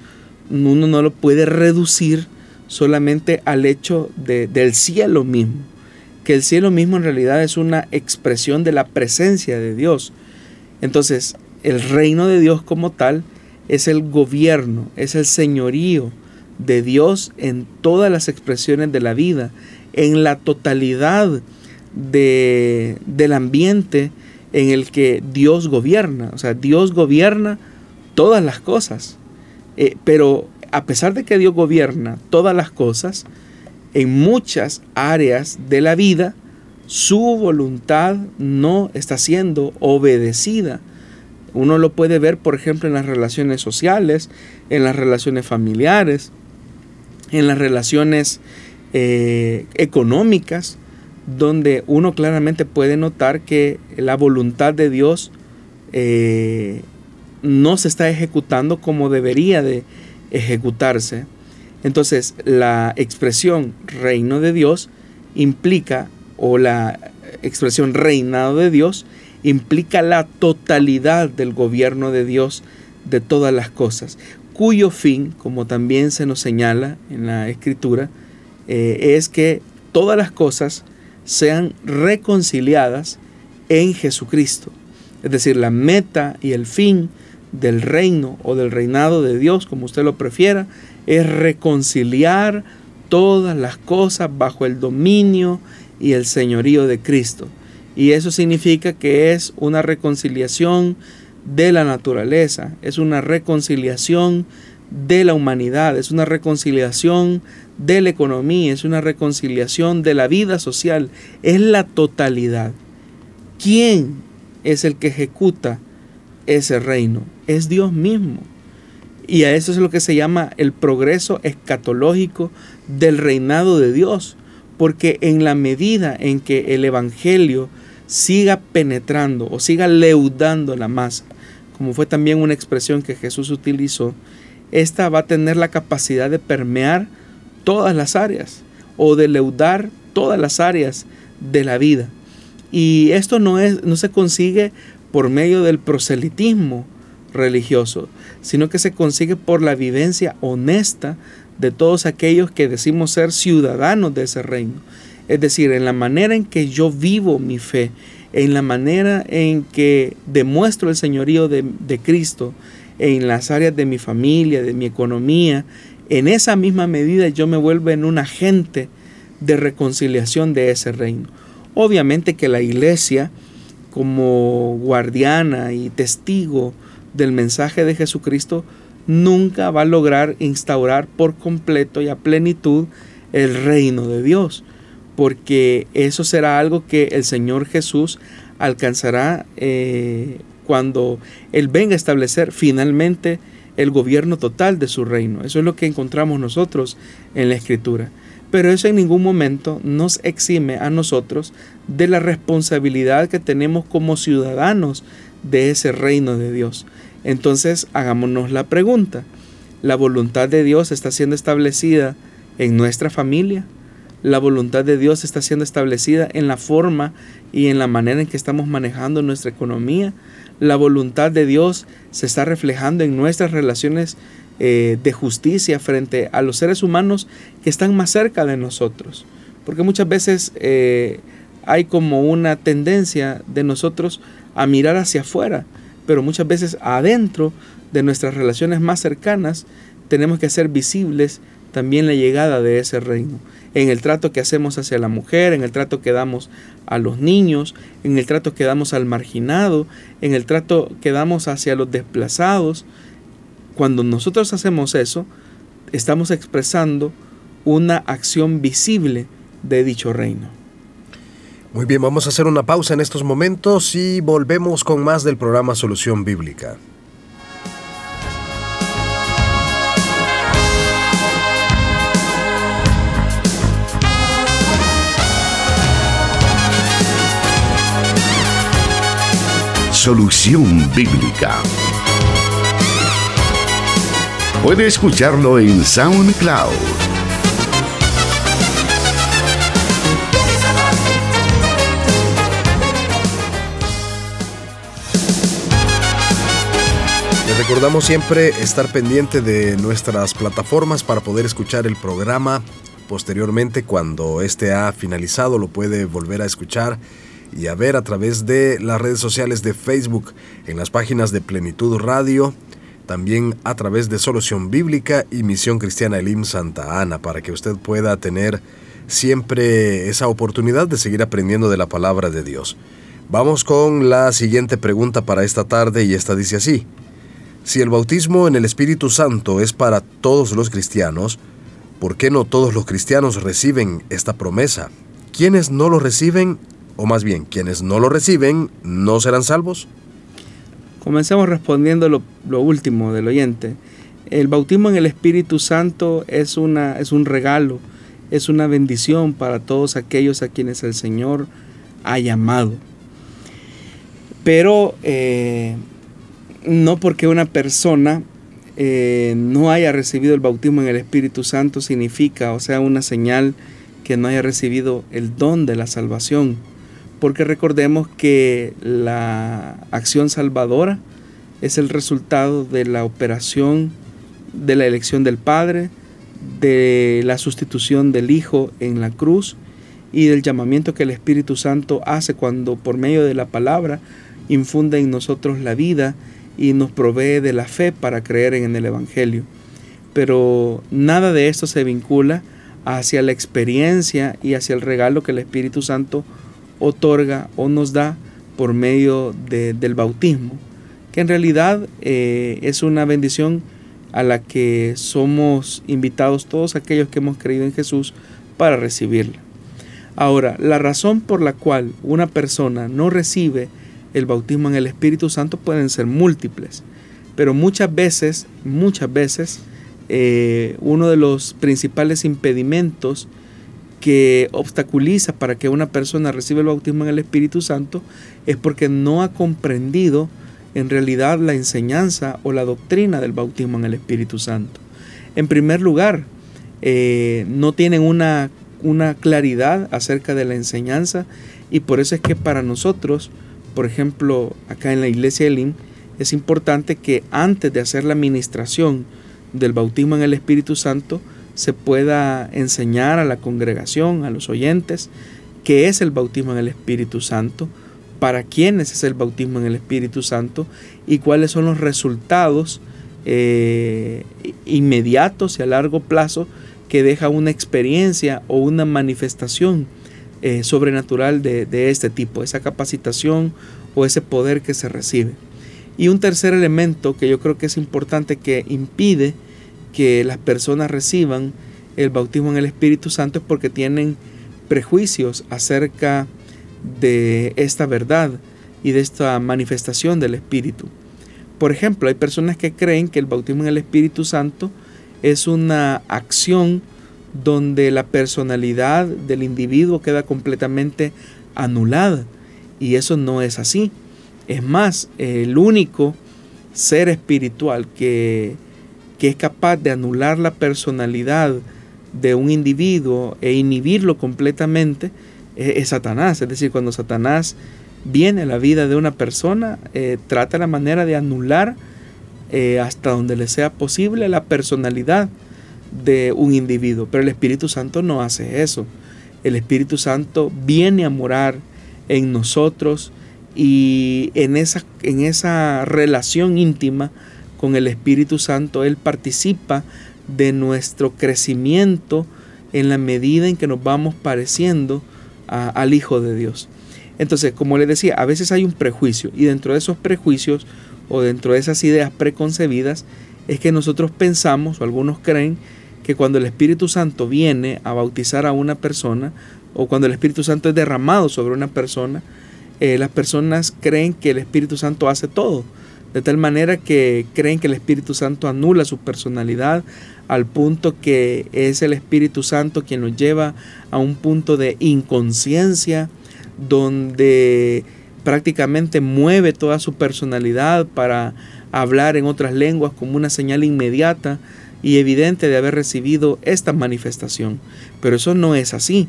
uno no lo puede reducir solamente al hecho del cielo mismo, que el cielo mismo en realidad es una expresión de la presencia de Dios. Entonces, el reino de Dios como tal es el gobierno, es el señorío de Dios en todas las expresiones de la vida, en la totalidad de, del ambiente en el que Dios gobierna. O sea, Dios gobierna todas las cosas. Eh, pero a pesar de que Dios gobierna todas las cosas, en muchas áreas de la vida, su voluntad no está siendo obedecida. Uno lo puede ver, por ejemplo, en las relaciones sociales, en las relaciones familiares, en las relaciones eh, económicas, donde uno claramente puede notar que la voluntad de Dios eh, no se está ejecutando como debería de ejecutarse. Entonces, la expresión reino de Dios implica, o la expresión reinado de Dios, implica la totalidad del gobierno de Dios de todas las cosas, cuyo fin, como también se nos señala en la escritura, eh, es que todas las cosas sean reconciliadas en Jesucristo. Es decir, la meta y el fin del reino o del reinado de Dios, como usted lo prefiera, es reconciliar todas las cosas bajo el dominio y el señorío de Cristo. Y eso significa que es una reconciliación de la naturaleza, es una reconciliación de la humanidad, es una reconciliación de la economía, es una reconciliación de la vida social, es la totalidad. ¿Quién es el que ejecuta ese reino? Es Dios mismo. Y a eso es lo que se llama el progreso escatológico del reinado de Dios. Porque en la medida en que el Evangelio siga penetrando o siga leudando la masa, como fue también una expresión que Jesús utilizó, esta va a tener la capacidad de permear todas las áreas o de leudar todas las áreas de la vida. Y esto no, es, no se consigue por medio del proselitismo religioso, sino que se consigue por la vivencia honesta de todos aquellos que decimos ser ciudadanos de ese reino. Es decir, en la manera en que yo vivo mi fe, en la manera en que demuestro el señorío de, Cristo en las áreas de mi familia, de mi economía, en esa misma medida yo me vuelvo en un agente de reconciliación de ese reino. Obviamente que la iglesia, como guardiana y testigo del mensaje de Jesucristo, nunca va a lograr instaurar por completo y a plenitud el reino de Dios, porque eso será algo que el Señor Jesús alcanzará eh, cuando Él venga a establecer finalmente el gobierno total de su reino. Eso es lo que encontramos nosotros en la Escritura. Pero eso en ningún momento nos exime a nosotros de la responsabilidad que tenemos como ciudadanos de ese reino de Dios. Entonces hagámonos la pregunta, ¿la voluntad de Dios está siendo establecida en nuestra familia? ¿La voluntad de Dios está siendo establecida en la forma y en la manera en que estamos manejando nuestra economía? la voluntad de Dios se está reflejando en nuestras relaciones eh, de justicia frente a los seres humanos que están más cerca de nosotros. Porque muchas veces eh, hay como una tendencia de nosotros a mirar hacia afuera, pero muchas veces adentro de nuestras relaciones más cercanas tenemos que hacer visibles también la llegada de ese reino en el trato que hacemos hacia la mujer, en el trato que damos a los niños, en el trato que damos al marginado, en el trato que damos hacia los desplazados. Cuando nosotros hacemos eso, estamos expresando una acción visible de dicho reino. Muy bien, vamos a hacer una pausa en estos momentos y volvemos con más del programa Solución Bíblica. Solución Bíblica. Puede escucharlo en SoundCloud. Les recordamos siempre estar pendiente de nuestras plataformas para poder escuchar el programa. Posteriormente, cuando este ha finalizado, lo puede volver a escuchar y a ver a través de las redes sociales de Facebook, en las páginas de Plenitud Radio, también a través de Solución Bíblica y Misión Cristiana Elim Santa Ana, para que usted pueda tener siempre esa oportunidad de seguir aprendiendo de la palabra de Dios. Vamos con la siguiente pregunta para esta tarde y esta dice así. Si el bautismo en el Espíritu Santo es para todos los cristianos, ¿por qué no todos los cristianos reciben esta promesa? Quienes no lo reciben o más bien, quienes no lo reciben, no serán salvos? Comencemos respondiendo lo, último del oyente. El bautismo en el Espíritu Santo es, una, es un regalo, es una bendición para todos aquellos a quienes el Señor ha llamado. Pero eh, no porque una persona eh, no haya recibido el bautismo en el Espíritu Santo significa, o sea, una señal que no haya recibido el don de la salvación. Porque recordemos que la acción salvadora es el resultado de la operación de la elección del Padre, de la sustitución del Hijo en la cruz y del llamamiento que el Espíritu Santo hace cuando por medio de la palabra infunde en nosotros la vida y nos provee de la fe para creer en el Evangelio. Pero nada de esto se vincula hacia la experiencia y hacia el regalo que el Espíritu Santo otorga o nos da por medio del bautismo, que en realidad eh, es una bendición a la que somos invitados todos aquellos que hemos creído en Jesús para recibirla. Ahora, la razón por la cual una persona no recibe el bautismo en el Espíritu Santo pueden ser múltiples, pero muchas veces, muchas veces, eh, uno de los principales impedimentos que obstaculiza para que una persona reciba el bautismo en el Espíritu Santo es porque no ha comprendido en realidad la enseñanza o la doctrina del bautismo en el Espíritu Santo. En primer lugar, eh, no tienen una, una claridad acerca de la enseñanza y por eso es que para nosotros por ejemplo, acá en la iglesia de Elim, es importante que antes de hacer la administración del bautismo en el Espíritu Santo, se pueda enseñar a la congregación, a los oyentes, qué es el bautismo en el Espíritu Santo, para quiénes es el bautismo en el Espíritu Santo y cuáles son los resultados eh, inmediatos y a largo plazo que deja una experiencia o una manifestación eh, sobrenatural de, este tipo, esa capacitación o ese poder que se recibe. Y un tercer elemento que yo creo que es importante que impide que las personas reciban el bautismo en el Espíritu Santo es porque tienen prejuicios acerca de esta verdad y de esta manifestación del Espíritu. Por ejemplo, hay personas que creen que el bautismo en el Espíritu Santo es una acción donde la personalidad del individuo queda completamente anulada. Y eso no es así. Es más, el único ser espiritual que, es capaz de anular la personalidad de un individuo e inhibirlo completamente es, Satanás. Es decir, cuando Satanás viene a la vida de una persona, eh, trata la manera de anular eh, hasta donde le sea posible la personalidad de un individuo, pero el Espíritu Santo no hace eso. El Espíritu Santo viene a morar en nosotros y en esa, en esa relación íntima con el Espíritu Santo Él participa de nuestro crecimiento en la medida en que nos vamos pareciendo al Hijo de Dios. Entonces, como les decía, a veces hay un prejuicio y dentro de esos prejuicios o dentro de esas ideas preconcebidas es que nosotros pensamos o algunos creen que cuando el Espíritu Santo viene a bautizar a una persona o cuando el Espíritu Santo es derramado sobre una persona, eh, las personas creen que el Espíritu Santo hace todo, de tal manera que creen que el Espíritu Santo anula su personalidad al punto que es el Espíritu Santo quien los lleva a un punto de inconsciencia donde prácticamente mueve toda su personalidad para hablar en otras lenguas como una señal inmediata y evidente de haber recibido esta manifestación. Pero eso no es así.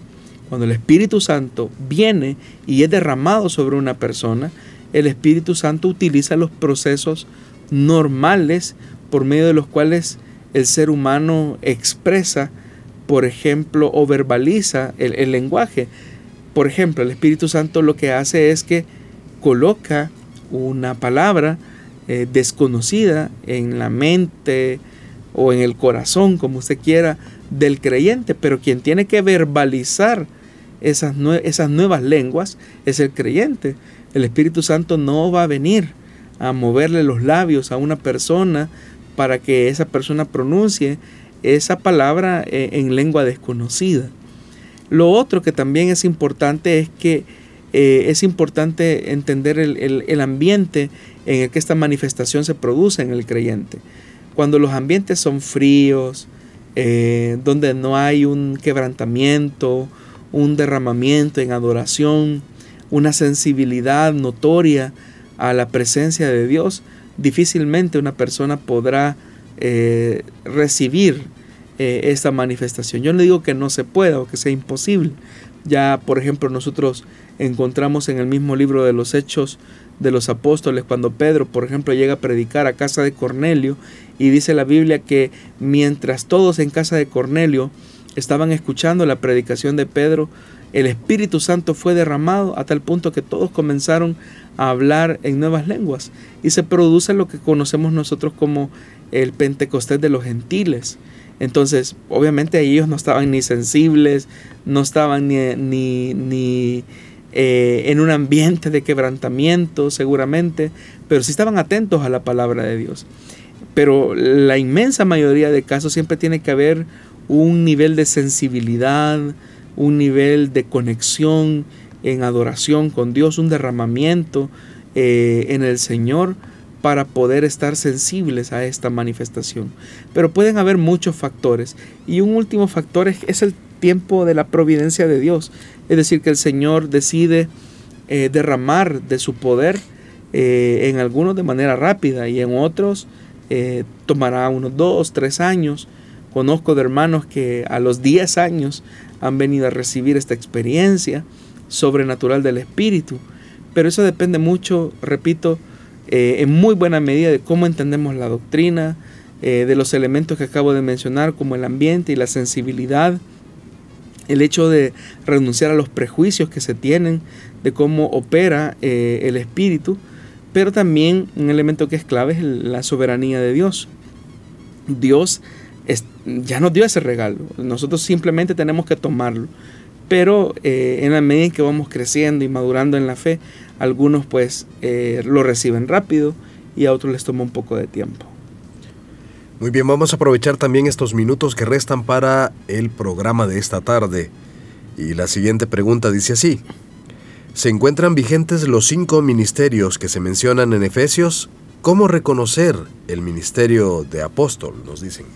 Cuando el Espíritu Santo viene y es derramado sobre una persona, el Espíritu Santo utiliza los procesos normales por medio de los cuales el ser humano expresa, por ejemplo, o verbaliza el, lenguaje. Por ejemplo, el Espíritu Santo lo que hace es que coloca una palabra eh, desconocida en la mente, o en el corazón, como usted quiera, del creyente, pero quien tiene que verbalizar esas, esas nuevas lenguas es el creyente. El Espíritu Santo no va a venir a moverle los labios a una persona para que esa persona pronuncie esa palabra eh, en lengua desconocida. Lo otro que también es importante es que eh, es importante entender el, el ambiente en el que esta manifestación se produce en el creyente. Cuando los ambientes son fríos, eh, donde no hay un quebrantamiento, un derramamiento en adoración, una sensibilidad notoria a la presencia de Dios, difícilmente una persona podrá eh, recibir eh, esta manifestación. Yo no digo que no se pueda o que sea imposible. Ya, por ejemplo, nosotros encontramos en el mismo libro de los Hechos de los Apóstoles, cuando Pedro, por ejemplo, llega a predicar a casa de Cornelio, y dice la Biblia que mientras todos en casa de Cornelio estaban escuchando la predicación de Pedro, el Espíritu Santo fue derramado a tal punto que todos comenzaron a hablar en nuevas lenguas y se produce lo que conocemos nosotros como el Pentecostés de los gentiles. Entonces, obviamente ellos no estaban ni sensibles, no estaban ni, ni, eh, en un ambiente de quebrantamiento seguramente, pero sí estaban atentos a la palabra de Dios. Pero la inmensa mayoría de casos siempre tiene que haber un nivel de sensibilidad, un nivel de conexión en adoración con Dios, un derramamiento eh, en el Señor para poder estar sensibles a esta manifestación. Pero pueden haber muchos factores. Y un último factor es, el tiempo de la providencia de Dios. Es decir, que el Señor decide eh, derramar de su poder eh, en algunos de manera rápida y en otros tomará unos dos, tres años. Conozco de hermanos que a los 10 años han venido a recibir esta experiencia sobrenatural del Espíritu. Pero eso depende mucho, repito, eh, en muy buena medida de cómo entendemos la doctrina, eh, de los elementos que acabo de mencionar, como el ambiente y la sensibilidad, el hecho de renunciar a los prejuicios que se tienen de cómo opera eh, el Espíritu, pero también un elemento que es clave es la soberanía de Dios. Dios ya nos dio ese regalo. Nosotros simplemente tenemos que tomarlo. Pero eh, en la medida en que vamos creciendo y madurando en la fe, algunos pues eh, lo reciben rápido y a otros les toma un poco de tiempo. Muy bien, vamos a aprovechar también estos minutos que restan para el programa de esta tarde. Y la siguiente pregunta dice así. ¿Se encuentran vigentes los cinco ministerios que se mencionan en Efesios? ¿Cómo reconocer el ministerio de apóstol? Nos dicen.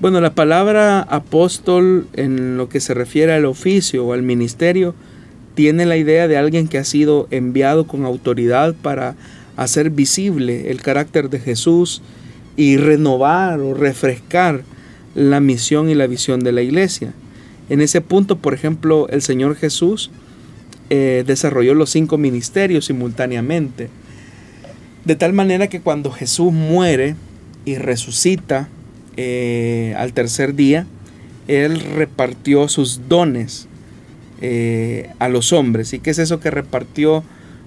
Bueno, la palabra apóstol en lo que se refiere al oficio o al ministerio tiene la idea de alguien que ha sido enviado con autoridad para hacer visible el carácter de Jesús y renovar o refrescar la misión y la visión de la iglesia. En ese punto, por ejemplo, el Señor Jesús eh, desarrolló los cinco ministerios simultáneamente. De tal manera que cuando Jesús muere y resucita, eh, al tercer día, Él repartió sus dones eh, a los hombres. ¿Y qué es eso que repartió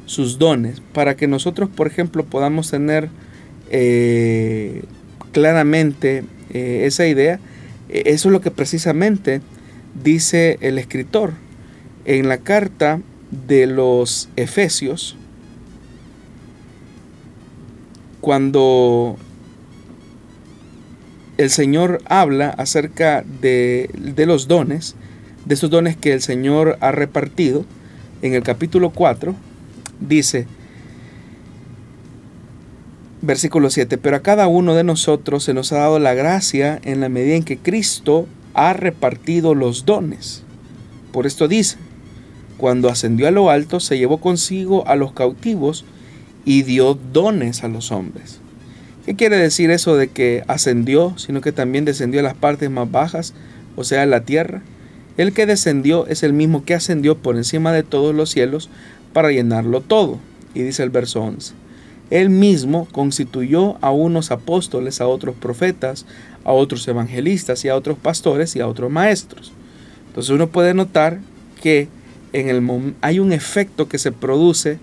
sus dones? Para que nosotros, por ejemplo, podamos tener eh, claramente esa idea. Eso es lo que precisamente dice el escritor en la carta de los Efesios, cuando el Señor habla acerca de, los dones, de esos dones que el Señor ha repartido. En el capítulo 4 dice, versículo 7, pero a cada uno de nosotros se nos ha dado la gracia en la medida en que Cristo ha repartido los dones. Por esto dice, cuando ascendió a lo alto se llevó consigo a los cautivos y dio dones a los hombres. ¿Qué quiere decir eso de que ascendió, sino que también descendió a las partes más bajas, o sea, a la tierra? El que descendió es el mismo que ascendió por encima de todos los cielos para llenarlo todo. Y dice el verso 11. Él mismo constituyó a unos apóstoles, a otros profetas, a otros evangelistas y a otros pastores y a otros maestros. Entonces uno puede notar que en el hay un efecto que se produce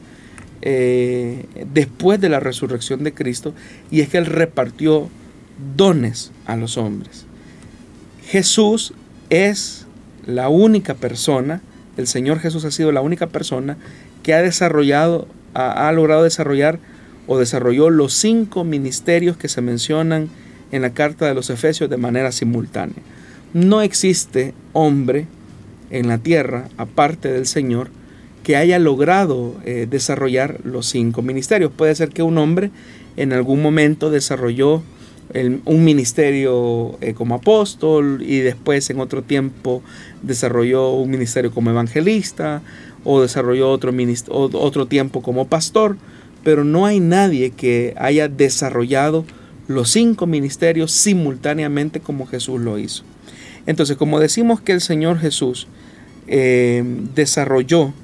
eh, después de la resurrección de Cristo y es que Él repartió dones a los hombres. Jesús es la única persona, el Señor Jesús ha sido la única persona que ha desarrollado, ha, logrado desarrollar o desarrolló los cinco ministerios que se mencionan en la carta de los Efesios de manera simultánea. No existe hombre en la tierra, aparte del Señor, que haya logrado eh, desarrollar los cinco ministerios. Puede ser que un hombre en algún momento desarrolló un ministerio eh, como apóstol y después en otro tiempo desarrolló un ministerio como evangelista o desarrolló otro, otro tiempo como pastor, pero no hay nadie que haya desarrollado los cinco ministerios simultáneamente como Jesús lo hizo. Entonces, como decimos que el Señor Jesús eh, desarrolló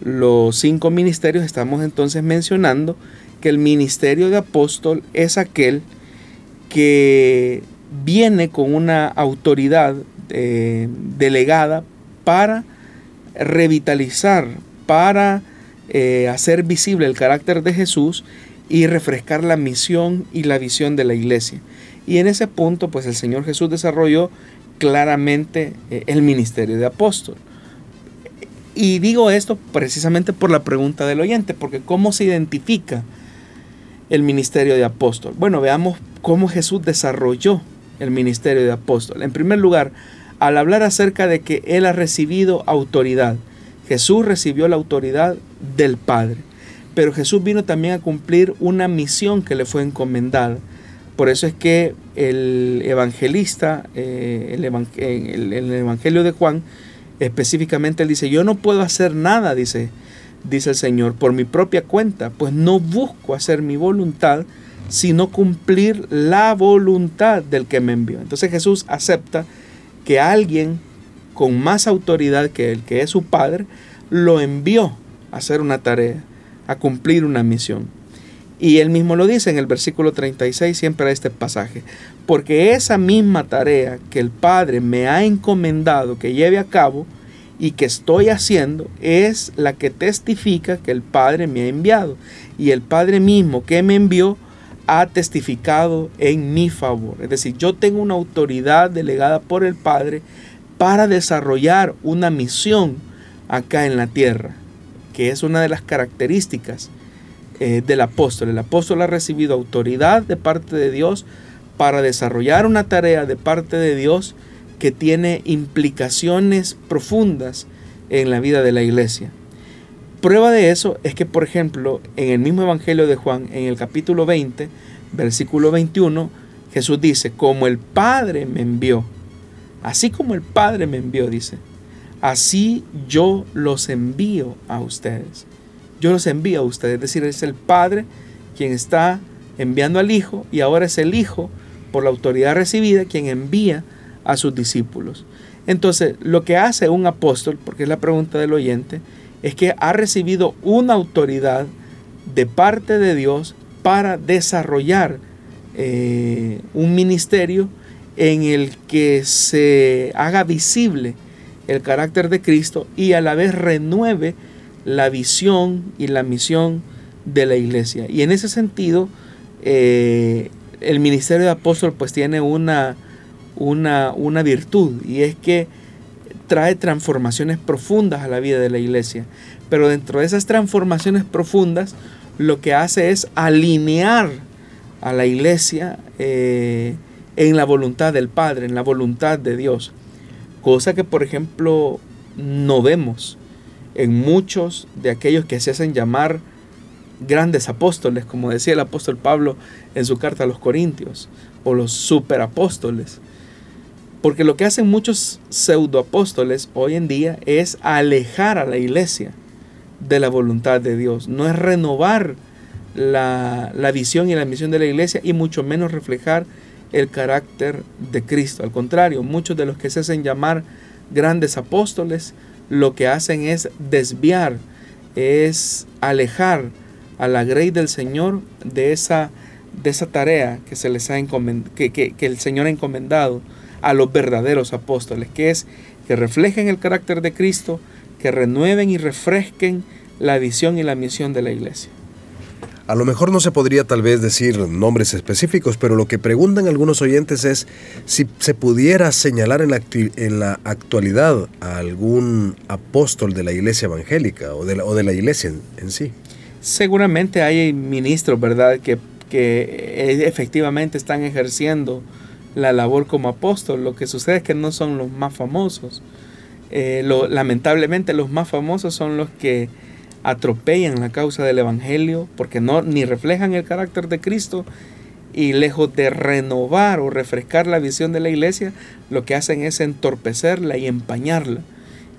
los cinco ministerios, estamos entonces mencionando que el ministerio de apóstol es aquel que viene con una autoridad eh, delegada para revitalizar, para eh, hacer visible el carácter de Jesús y refrescar la misión y la visión de la iglesia. Y en ese punto, pues el Señor Jesús desarrolló claramente eh, el ministerio de apóstol. Y digo esto precisamente por la pregunta del oyente, porque ¿cómo se identifica el ministerio de apóstol? Bueno, veamos cómo Jesús desarrolló el ministerio de apóstol. En primer lugar, al hablar acerca de que Él ha recibido autoridad. Jesús recibió la autoridad del Padre, pero Jesús vino también a cumplir una misión que le fue encomendada. Por eso es que el evangelista, eh, el, el, el, Evangelio de Juan, específicamente él dice, yo no puedo hacer nada, dice, dice el Señor, por mi propia cuenta, pues no busco hacer mi voluntad, sino cumplir la voluntad del que me envió. Entonces Jesús acepta que alguien con más autoridad que él, que es su padre, lo envió a hacer una tarea, a cumplir una misión. Y él mismo lo dice en el versículo 36, siempre a este pasaje, porque esa misma tarea que el Padre me ha encomendado que lleve a cabo y que estoy haciendo es la que testifica que el Padre me ha enviado. Y el Padre mismo que me envió ha testificado en mi favor. Es decir, yo tengo una autoridad delegada por el Padre para desarrollar una misión acá en la tierra, que es una de las características eh, del apóstol. El apóstol ha recibido autoridad de parte de Dios para desarrollar una tarea de parte de Dios que tiene implicaciones profundas en la vida de la iglesia. Prueba de eso es que, por ejemplo, en el mismo Evangelio de Juan, en el capítulo 20, versículo 21, Jesús dice, como el Padre me envió, así como el Padre me envió, dice, así yo los envío a ustedes. Yo los envío a ustedes, es decir, es el Padre quien está enviando al Hijo y ahora es el Hijo, por la autoridad recibida, quien envía a sus discípulos. Entonces, lo que hace un apóstol, porque es la pregunta del oyente, es que ha recibido una autoridad de parte de Dios para desarrollar eh, un ministerio en el que se haga visible el carácter de Cristo y a la vez renueve la visión y la misión de la iglesia. Y en ese sentido, eh, el ministerio de apóstol pues tiene una, una, una virtud y es que trae transformaciones profundas a la vida de la iglesia. Pero dentro de esas transformaciones profundas, lo que hace es alinear a la iglesia eh, en la voluntad del Padre, en la voluntad de Dios. Cosa que, por ejemplo, no vemos en muchos de aquellos que se hacen llamar grandes apóstoles, como decía el apóstol Pablo en su carta a los Corintios, o los superapóstoles. Porque lo que hacen muchos pseudoapóstoles hoy en día es alejar a la iglesia de la voluntad de Dios. No es renovar la, visión y la misión de la iglesia y mucho menos reflejar el carácter de Cristo. Al contrario, muchos de los que se hacen llamar grandes apóstoles lo que hacen es desviar, es alejar a la grey del Señor de esa, de esa tarea que, se les ha que, que el Señor ha encomendado a los verdaderos apóstoles, que es que reflejen el carácter de Cristo, que renueven y refresquen la visión y la misión de la iglesia. A lo mejor no se podría tal vez decir nombres específicos, pero lo que preguntan algunos oyentes es si se pudiera señalar en la, en la actualidad a algún apóstol de la iglesia evangélica o de la, iglesia en, sí. Seguramente hay ministros, ¿verdad?, que, que efectivamente están ejerciendo la labor como apóstol. Lo que sucede es que no son los más famosos. Eh, lamentablemente los más famosos son los que atropellan la causa del Evangelio porque no ni reflejan el carácter de Cristo y lejos de renovar o refrescar la visión de la iglesia, lo que hacen es entorpecerla y empañarla.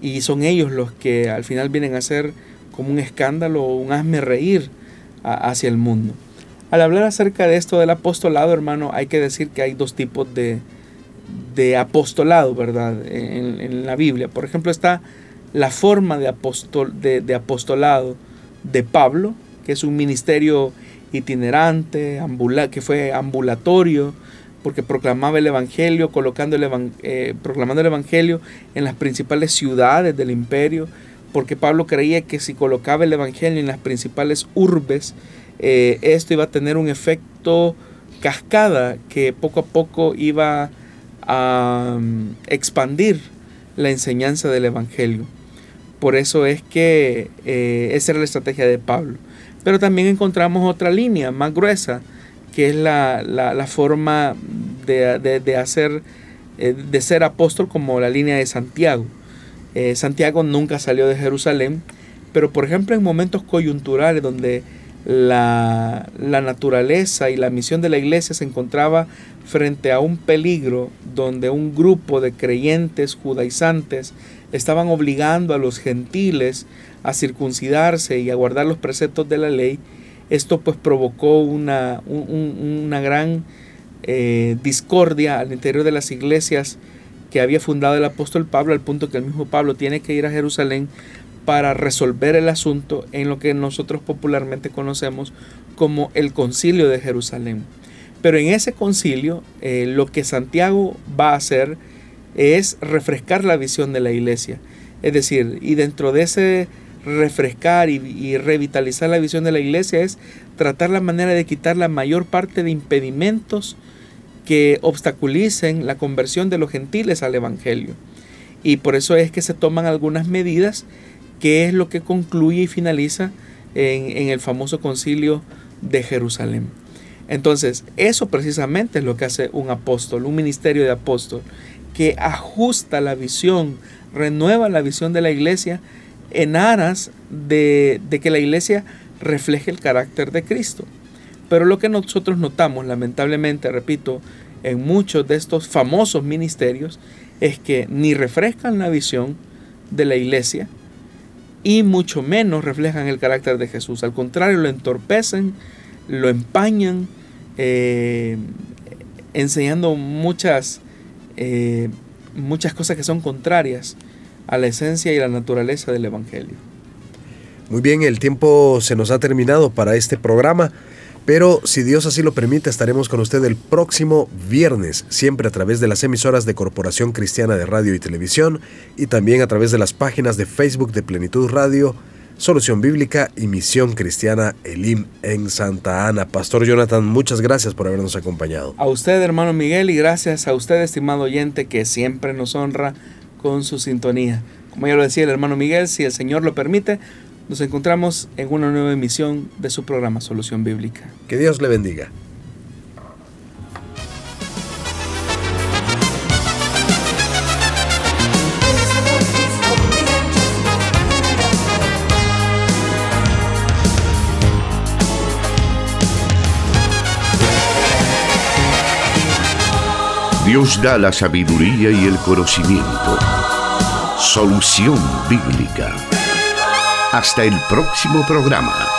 Y son ellos los que al final vienen a ser como un escándalo o un hazme reír hacia el mundo. Al hablar acerca de esto del apostolado, hermano, hay que decir que hay dos tipos de, de apostolado, ¿verdad? En, la Biblia. Por ejemplo, está la forma de, apostol, de, apostolado de Pablo, que es un ministerio itinerante, que fue ambulatorio, porque proclamaba el Evangelio, colocando el eh, proclamando el Evangelio en las principales ciudades del imperio, porque Pablo creía que si colocaba el Evangelio en las principales urbes, eh, esto iba a tener un efecto cascada que poco a poco iba a mm, expandir la enseñanza del Evangelio. Por eso es que eh, esa era la estrategia de Pablo. Pero también encontramos otra línea más gruesa, que es la, forma de, hacer, eh, de ser apóstol como la línea de Santiago. Eh, Santiago nunca salió de Jerusalén, pero por ejemplo en momentos coyunturales donde la, la, naturaleza y la misión de la iglesia se encontraba frente a un peligro donde un grupo de creyentes judaizantes estaban obligando a los gentiles a circuncidarse y a guardar los preceptos de la ley, esto pues provocó una, una gran eh, discordia al interior de las iglesias que había fundado el apóstol Pablo, al punto que el mismo Pablo tiene que ir a Jerusalén para resolver el asunto en lo que nosotros popularmente conocemos como el concilio de Jerusalén. Pero en ese concilio eh, lo que Santiago va a hacer es refrescar la visión de la iglesia. Es decir, y dentro de ese refrescar y, revitalizar la visión de la iglesia es tratar la manera de quitar la mayor parte de impedimentos que obstaculicen la conversión de los gentiles al Evangelio. Y por eso es que se toman algunas medidas que es lo que concluye y finaliza en, en el famoso concilio de Jerusalén. Entonces, eso precisamente es lo que hace un apóstol, un ministerio de apóstol, que ajusta la visión, renueva la visión de la iglesia en aras de, que la iglesia refleje el carácter de Cristo. Pero lo que nosotros notamos, lamentablemente, repito, en muchos de estos famosos ministerios, es que ni refrescan la visión de la iglesia y mucho menos reflejan el carácter de Jesús. Al contrario, lo entorpecen, lo empañan, eh, enseñando muchas, eh, muchas cosas que son contrarias a la esencia y la naturaleza del Evangelio. Muy bien, el tiempo se nos ha terminado para este programa, pero si Dios así lo permite, estaremos con usted el próximo viernes, siempre a través de las emisoras de Corporación Cristiana de Radio y Televisión y también a través de las páginas de Facebook de Plenitud Radio, Solución Bíblica y Misión Cristiana Elim en Santa Ana. Pastor Jonathan, muchas gracias por habernos acompañado. A usted, hermano Miguel, y gracias a usted, estimado oyente, que siempre nos honra con su sintonía. Como ya lo decía el hermano Miguel, si el Señor lo permite, nos encontramos en una nueva emisión de su programa Solución Bíblica. Que Dios le bendiga. Dios da la sabiduría y el conocimiento. Solución Bíblica. Hasta el próximo programa.